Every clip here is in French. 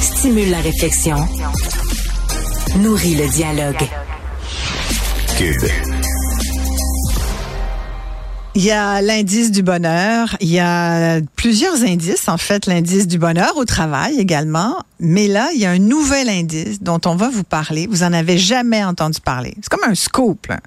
Stimule la réflexion. Nourrit le dialogue. Cube. Il y a l'indice du bonheur. Il y a plusieurs indices, en fait, l'indice du bonheur au travail également. Mais là, il y a un nouvel indice dont on va vous parler. Vous en avez jamais entendu parler. C'est comme un scoop. là.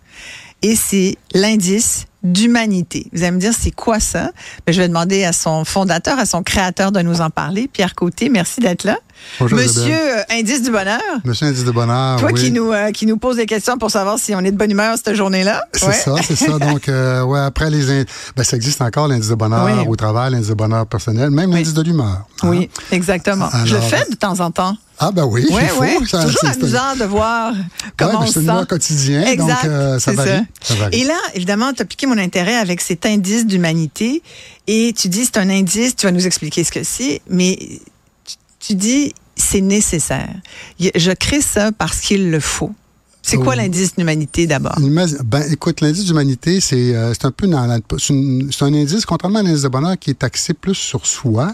Et c'est l'indice d'humanité. Vous allez me dire, c'est quoi ça? Ben, je vais demander à son fondateur, à son créateur de nous en parler. Pierre Côté, merci d'être là. Bonjour, Monsieur euh, Indice du bonheur. Monsieur Indice de bonheur. Toi oui. qui, nous, euh, qui nous pose des questions pour savoir si on est de bonne humeur cette journée-là. C'est Ouais. ça, c'est ça. Donc, euh, ouais, après les. in- Ben, ça existe encore, l'indice de bonheur Oui. au travail, l'indice de bonheur personnel, même Oui. l'indice de l'humeur. hein. Oui, exactement. je le fais de temps en temps. Ah, ben oui, Oui, il oui. ça- Toujours amusant de voir comment Ouais, ben, on c'est se sent. quotidien, Exact, donc euh, ça varie. Et là, évidemment, tu as piqué mon intérêt avec cet indice d'humanité et tu dis c'est un indice, tu vas nous expliquer ce que c'est, mais tu, dis c'est nécessaire. Je crée ça parce qu'il le faut. C'est quoi l'indice d'humanité d'abord? Ben, écoute, l'indice d'humanité, c'est euh, c'est un peu dans la- c'est un indice, contrairement à l'indice de bonheur qui est axé plus sur soi,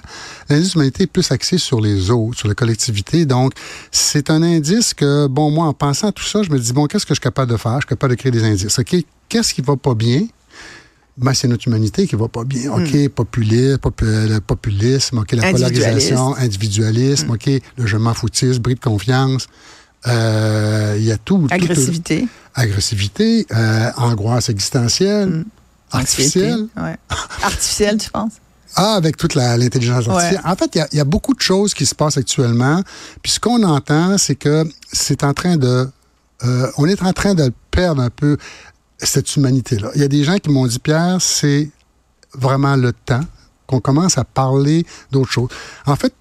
l'indice d'humanité est plus axé sur les autres, sur la collectivité. Donc, c'est un indice que, bon, moi, en pensant à tout ça, je me dis, bon, qu'est-ce que je suis capable de faire? Je suis capable de créer des indices. OK, qu'est-ce qui va pas bien? Ben, c'est notre humanité qui va pas bien. OK, popu- le populisme, OK, la Hmm. Individualisme. Hmm. polarisation, individualisme, OK, le je m'en bris de confiance. Euh, Il y a tout. tout- Agressivité. agressivité, euh, angoisse existentielle, artificielle. Anxiété, ouais. Artificielle, tu penses? Ah, avec toute l'intelligence artificielle. En fait, il y a- il y, a beaucoup de choses qui se passent actuellement. Puis ce qu'on entend, c'est que c'est en train de... euh, on est en train de perdre un peu cette humanité-là. Il y a des gens qui m'ont dit, Pierre, c'est vraiment le temps qu'on commence à parler d'autres choses. En fait,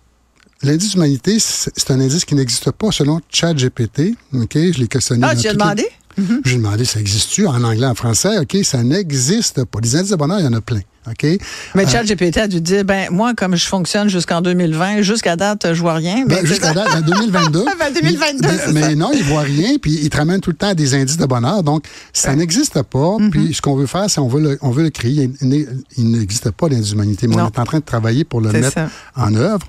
L'indice d'humanité, c'est un indice qui n'existe pas selon ChatGPT. OK, je l'ai questionné. Ah, tu as toutes demandé? les- J'ai demandé, ça existe-tu en anglais, en français? OK, ça n'existe pas. Les indices de bonheur, il y en a plein. OK? Mais ChatGPT a dû dire, ben moi, comme je fonctionne jusqu'en 2020, jusqu'à date, je vois rien. Ben, jusqu'à date, en 2022. Ben, 2022, mais, c'est mais non, il voit rien, puis il te ramène tout le temps à des indices de bonheur. Donc, ça n'existe pas. Mm-hmm. Puis, ce qu'on veut faire, c'est on veut le, on veut le créer. Il, n'existe pas l'indice d'humanité, mais Non. on est en train de travailler pour le mettre ça. en œuvre.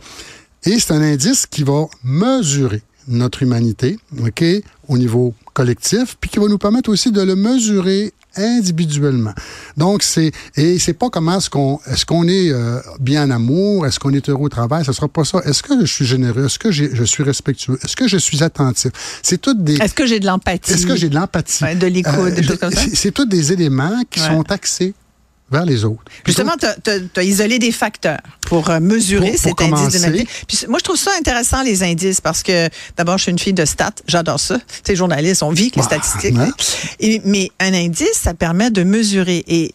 Et c'est un indice qui va mesurer notre humanité, OK, au niveau collectif, puis qui va nous permettre aussi de le mesurer individuellement. Donc c'est et c'est pas comment est-ce qu'on est-ce qu'on est euh, bien en amour, est-ce qu'on est heureux au travail, ce sera pas ça. Est-ce que je suis généreux, est-ce que je suis respectueux, est-ce que je suis attentif? C'est toutes des Est-ce que j'ai de l'empathie? est-ce que j'ai de l'empathie? Ouais, de l'écoute, des choses comme ça? C'est c'est tous des éléments qui Ouais. sont axés vers les autres. Puis Justement, tu as, isolé des facteurs pour euh, mesurer Pour- cet pour indice d'humanité. Puis moi, je trouve ça intéressant, les indices, parce que d'abord, je suis une fille de stats, j'adore ça. Tu sais, journaliste, on vit avec les Bah, statistiques. Et, mais un indice, ça permet de mesurer. Et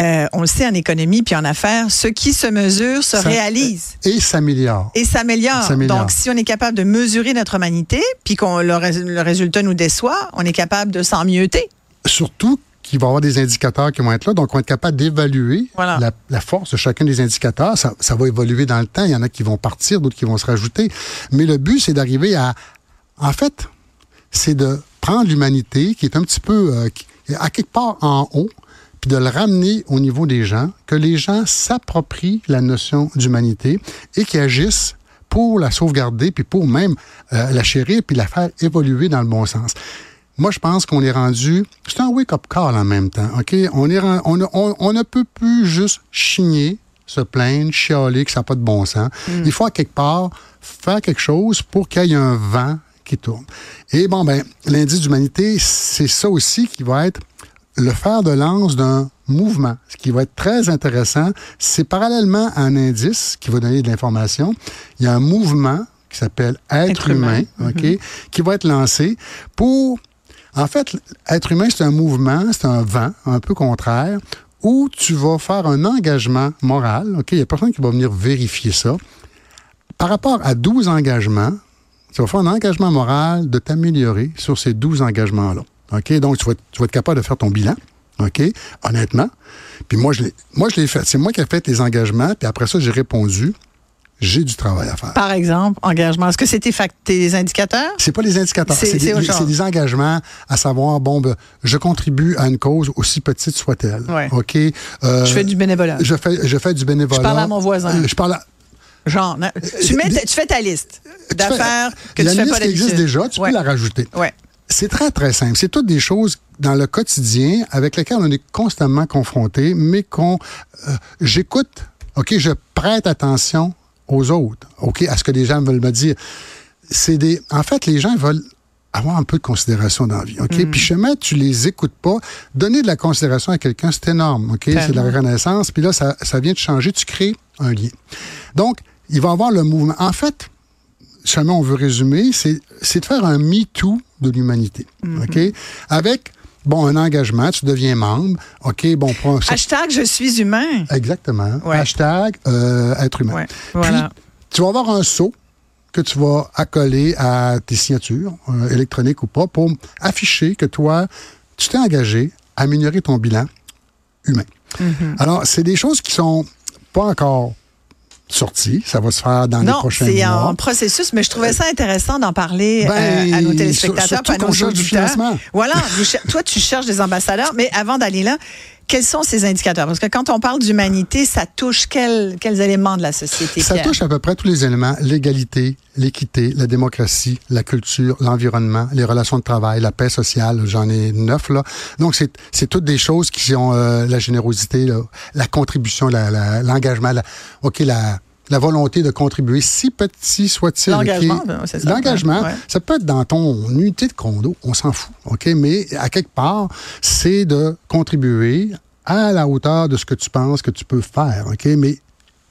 euh, on le sait en économie puis en affaires, ce qui se mesure se Ça- réalise. et s'améliore. Et s'améliore. Donc, si on est capable de mesurer notre humanité, puis qu'on le, rés- le résultat nous déçoit, on est capable de s'en mieuxter. surtout qu'il va y avoir des indicateurs qui vont être là, donc on va être capable d'évaluer Voilà. la, la force de chacun des indicateurs. Ça, ça va évoluer dans le temps. Il y en a qui vont partir, d'autres qui vont se rajouter. Mais le but, c'est d'arriver à... En fait, c'est de prendre l'humanité qui est un petit peu euh, à quelque part en haut, puis de le ramener au niveau des gens, que les gens s'approprient la notion d'humanité et qui agissent pour la sauvegarder, puis pour même euh, la chérir, puis la faire évoluer dans le bon sens. Moi, je pense qu'on est rendu. C'est un wake-up call en même temps. OK? On, est, on, ne- on- on ne peut plus juste chigner, se plaindre, chialer, que ça n'a pas de bon sens. Il faut à quelque part faire quelque chose pour qu'il y ait un vent qui tourne. Et bon, ben, l'indice d'humanité, c'est ça aussi qui va être le fer de lance d'un mouvement. Ce qui va être très intéressant, c'est parallèlement à un indice qui va donner de l'information, il y a un mouvement qui s'appelle Être, Être humain, humain. OK, qui va être lancé pour... En fait, être humain, c'est un mouvement, c'est un vent un peu contraire, où tu vas faire un engagement moral, OK, il n'y a personne qui va venir vérifier ça. Par rapport à 12 engagements, tu vas faire un engagement moral de t'améliorer sur ces 12 engagements-là. OK? Donc, tu vas, tu être capable de faire ton bilan. OK? Honnêtement. Puis moi, je l'ai, moi, je l'ai fait. C'est moi qui ai fait les engagements. Puis après ça, j'ai répondu. J'ai du travail à faire. Par exemple, engagement. Est-ce que c'est tes, tes indicateurs? C'est pas les indicateurs. C'est- des, engagements à savoir, bon, ben, je contribue à une cause aussi petite soit-elle. Ouais. OK? Euh, Je fais du bénévolat. Je fais, je fais du bénévolat. Je parle à mon voisin. Euh, Je parle à- Genre, non, tu, mets, tu fais ta liste d'affaires que tu fais liste pas qui existe déjà, tu Ouais. peux la rajouter. Ouais. C'est très, très simple. C'est toutes des choses dans le quotidien avec lesquelles on est constamment confronté, mais qu'on. euh, J'écoute, OK, je prête attention aux autres, OK, à ce que les gens veulent me dire. C'est des. En fait, les gens veulent avoir un peu de considération dans la vie, OK? Puis jamais tu les écoutes pas. Donner de la considération à quelqu'un, c'est énorme, OK? C'est de la reconnaissance. Puis là, ça, ça vient de changer. Tu crées un lien. Donc, il va y avoir le mouvement. En fait, jamais on veut résumer, c'est c'est de faire un MeToo de l'humanité. OK? Avec, bon, un engagement, tu deviens membre. OK, bon, prends Hashtag je suis humain. Exactement. Ouais. Hashtag euh, être humain. Ouais, Puis, tu vas avoir un sceau que tu vas accoler à tes signatures, euh, électroniques ou pas, pour afficher que toi, tu t'es engagé à améliorer ton bilan humain. Mm-hmm. Alors, c'est des choses qui sont pas encore sorties. Ça va se faire dans les Non, prochains c'est mois. en processus, mais je trouvais ça intéressant d'en parler Ben, euh, à nos téléspectateurs, surtout à nos qu'on cherche du financement. Voilà, toi tu cherches des ambassadeurs, mais avant d'aller là, quels sont ces indicateurs? Parce que quand on parle d'humanité, ça touche quels, quels éléments de la société Ça Pierre? touche à peu près tous les éléments, l'égalité, l'équité, la démocratie, la culture, l'environnement, les relations de travail, la paix sociale, j'en ai neuf là. Donc c'est toutes des choses qui ont euh, la générosité, là, la contribution, la- l'engagement, la, OK, la la volonté de contribuer, si petit soit-il. L'engagement, ben, c'est ça. L'engagement, Ouais. ça peut être dans ton unité de condo, on s'en fout, OK? Mais à quelque part, c'est de contribuer à la hauteur de ce que tu penses que tu peux faire, OK? Mais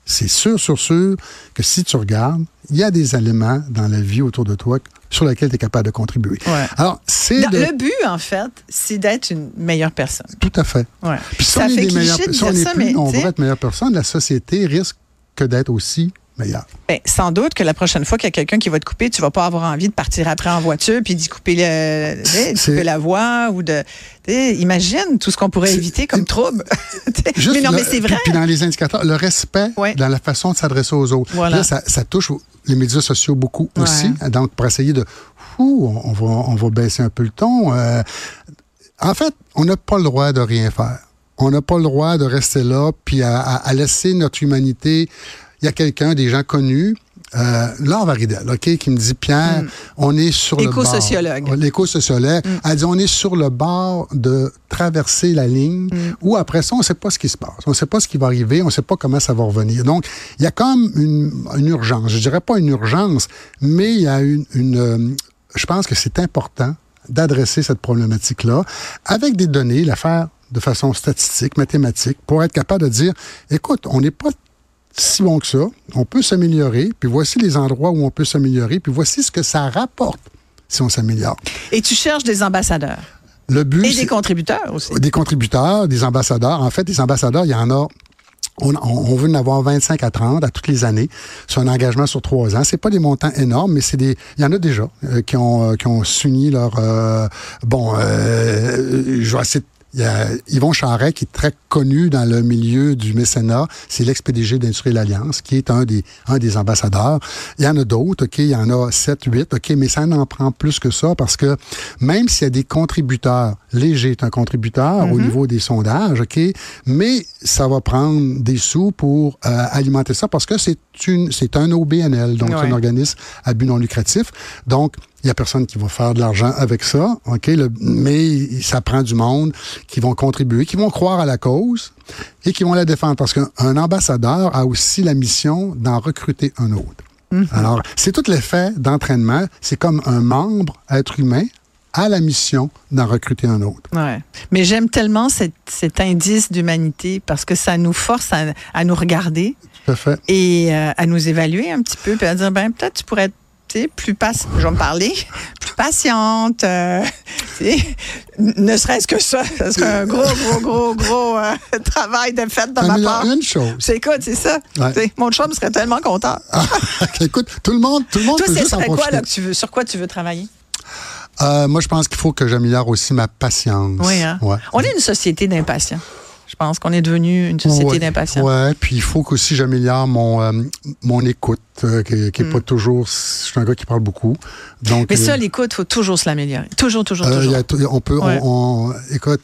c'est sûr, sûr, sûr que si tu regardes, il y a des éléments dans la vie autour de toi sur lesquels tu es capable de contribuer. Ouais. Alors, c'est de... Le but, en fait, c'est d'être une meilleure personne. Tout à fait. Ouais. Puis si ça on est des meilleures- si on est ça, plus mais être meilleures personnes, la société risque que d'être aussi meilleure. ben, sans doute que la prochaine fois qu'il y a quelqu'un qui va te couper, tu vas pas avoir envie de partir après en voiture puis d'y couper, le, de couper la voix ou de. Imagine tout ce qu'on pourrait éviter comme trouble. Juste mais non, le- mais c'est vrai. Puis, puis dans les indicateurs, le respect Ouais. dans la façon de s'adresser aux autres. Voilà. Là, ça, ça touche les médias sociaux beaucoup Ouais. aussi. Donc, pour essayer de... Ouh, on, on va, on va baisser un peu le ton. Euh, en fait, on n'a pas le droit de rien faire. On n'a pas le droit de rester là puis à, laisser notre humanité. Il y a quelqu'un, des gens connus, euh, Laure Varidel, OK, qui me dit, Pierre, on est sur le bord. Éco-sociologue. L'éco-sociologue. Elle dit, on est sur le bord de traverser la ligne où après ça, on ne sait pas ce qui se passe. On ne sait pas ce qui va arriver. On ne sait pas comment ça va revenir. Donc, il y a comme une, une urgence. Je dirais pas une urgence, mais il y a une... une euh, je pense que c'est important d'adresser cette problématique-là avec des données, la faire de façon statistique, mathématique, pour être capable de dire, écoute, on n'est pas si bon que ça, on peut s'améliorer, puis voici les endroits où on peut s'améliorer, puis voici ce que ça rapporte si on s'améliore. Et tu cherches des ambassadeurs Le but, et des contributeurs aussi. des contributeurs, des ambassadeurs. En fait, des ambassadeurs, il y en a. On, veut en avoir 25 à 30 à toutes les années. C'est un engagement sur trois ans. C'est pas des montants énormes, mais c'est des. Il y en a déjà euh, qui ont euh, qui ont soumis leur. euh, bon, euh, je vais essayer de- il y a Yvon Charret, qui est très connu dans le milieu du mécénat. C'est l'ex-PDG d'Industrie l'Alliance, qui est un des, un des ambassadeurs. Il y en a d'autres, OK? Il y en a 7, 8, OK? Mais ça n'en prend plus que ça parce que même s'il y a des contributeurs, Léger est un contributeur au niveau des sondages, OK? Mais ça va prendre des sous pour euh, alimenter ça parce que c'est une, c'est un OBNL, donc Ouais. un organisme à but non lucratif. Donc, il y a personne qui va faire de l'argent avec ça, OK? Le- mais ça prend du monde qui vont contribuer, qui vont croire à la cause et qui vont la défendre. Parce qu'un ambassadeur a aussi la mission d'en recruter un autre. Alors, c'est tout l'effet d'entraînement. C'est comme un membre, être humain, a la mission d'en recruter un autre. Ouais. Mais j'aime tellement cet, cet indice d'humanité parce que ça nous force à, à nous regarder Tout à fait. et euh, à nous évaluer un petit peu, puis à dire, ben peut-être tu pourrais être plus patiente, je vais me parler, plus patiente, euh, ne serait-ce que ça, ça serait un gros, gros, gros, gros euh, travail de fait de ma part. une chose. C'est écoute, c'est ça? Ouais. Tu sais, Mon chum serait tellement content. Ah, écoute, tout le monde, tout le monde Toi, peut ce juste en serait quoi profiter. là, que tu veux, sur quoi tu veux travailler? Euh, moi, je pense qu'il faut que j'améliore aussi ma patience. Oui, hein? Ouais. On est une société d'impatients. Je pense qu'on est devenu une société Ouais, d'impatients. Ouais, puis il faut qu'aussi j'améliore mon, euh, mon écoute, euh, qui n'est pas toujours. Je suis un gars qui parle beaucoup. Donc. Mais ça, euh, l'écoute, il faut toujours se l'améliorer. Toujours, toujours, toujours. y a tout- on peut. on- Ouais. on- écoute,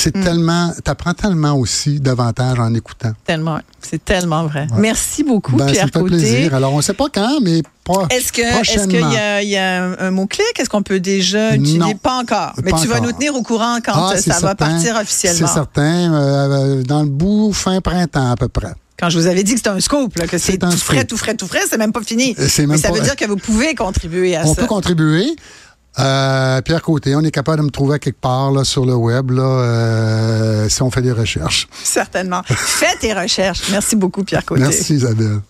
C'est tellement, t'apprends tellement aussi davantage en écoutant. Tellement, c'est tellement vrai. Merci beaucoup, Ben, ça Pierre me fait Côté. plaisir. Alors, on ne sait pas quand, mais Est-ce que est-ce qu'il y a, il y a un, un mot-clé? Qu'est-ce qu'on peut déjà utiliser? Non. Pas encore. Mais Pas tu vas nous tenir au courant quand Ah, euh, ça va partir officiellement. C'est certain. euh, dans le bout, fin printemps à peu près. Quand je vous avais dit que c'était un scoop, là, que c'est tout frais, tout frais, tout frais, c'est même pas fini. Euh, c'est Mais ça pas- veut dire que vous pouvez contribuer à On ça. peut contribuer. Euh, Pierre Côté, on est capable de me trouver quelque part là, sur le web là, euh, si on fait des recherches. Certainement. Fais tes recherches. Merci beaucoup, Pierre Côté. Merci Isabelle.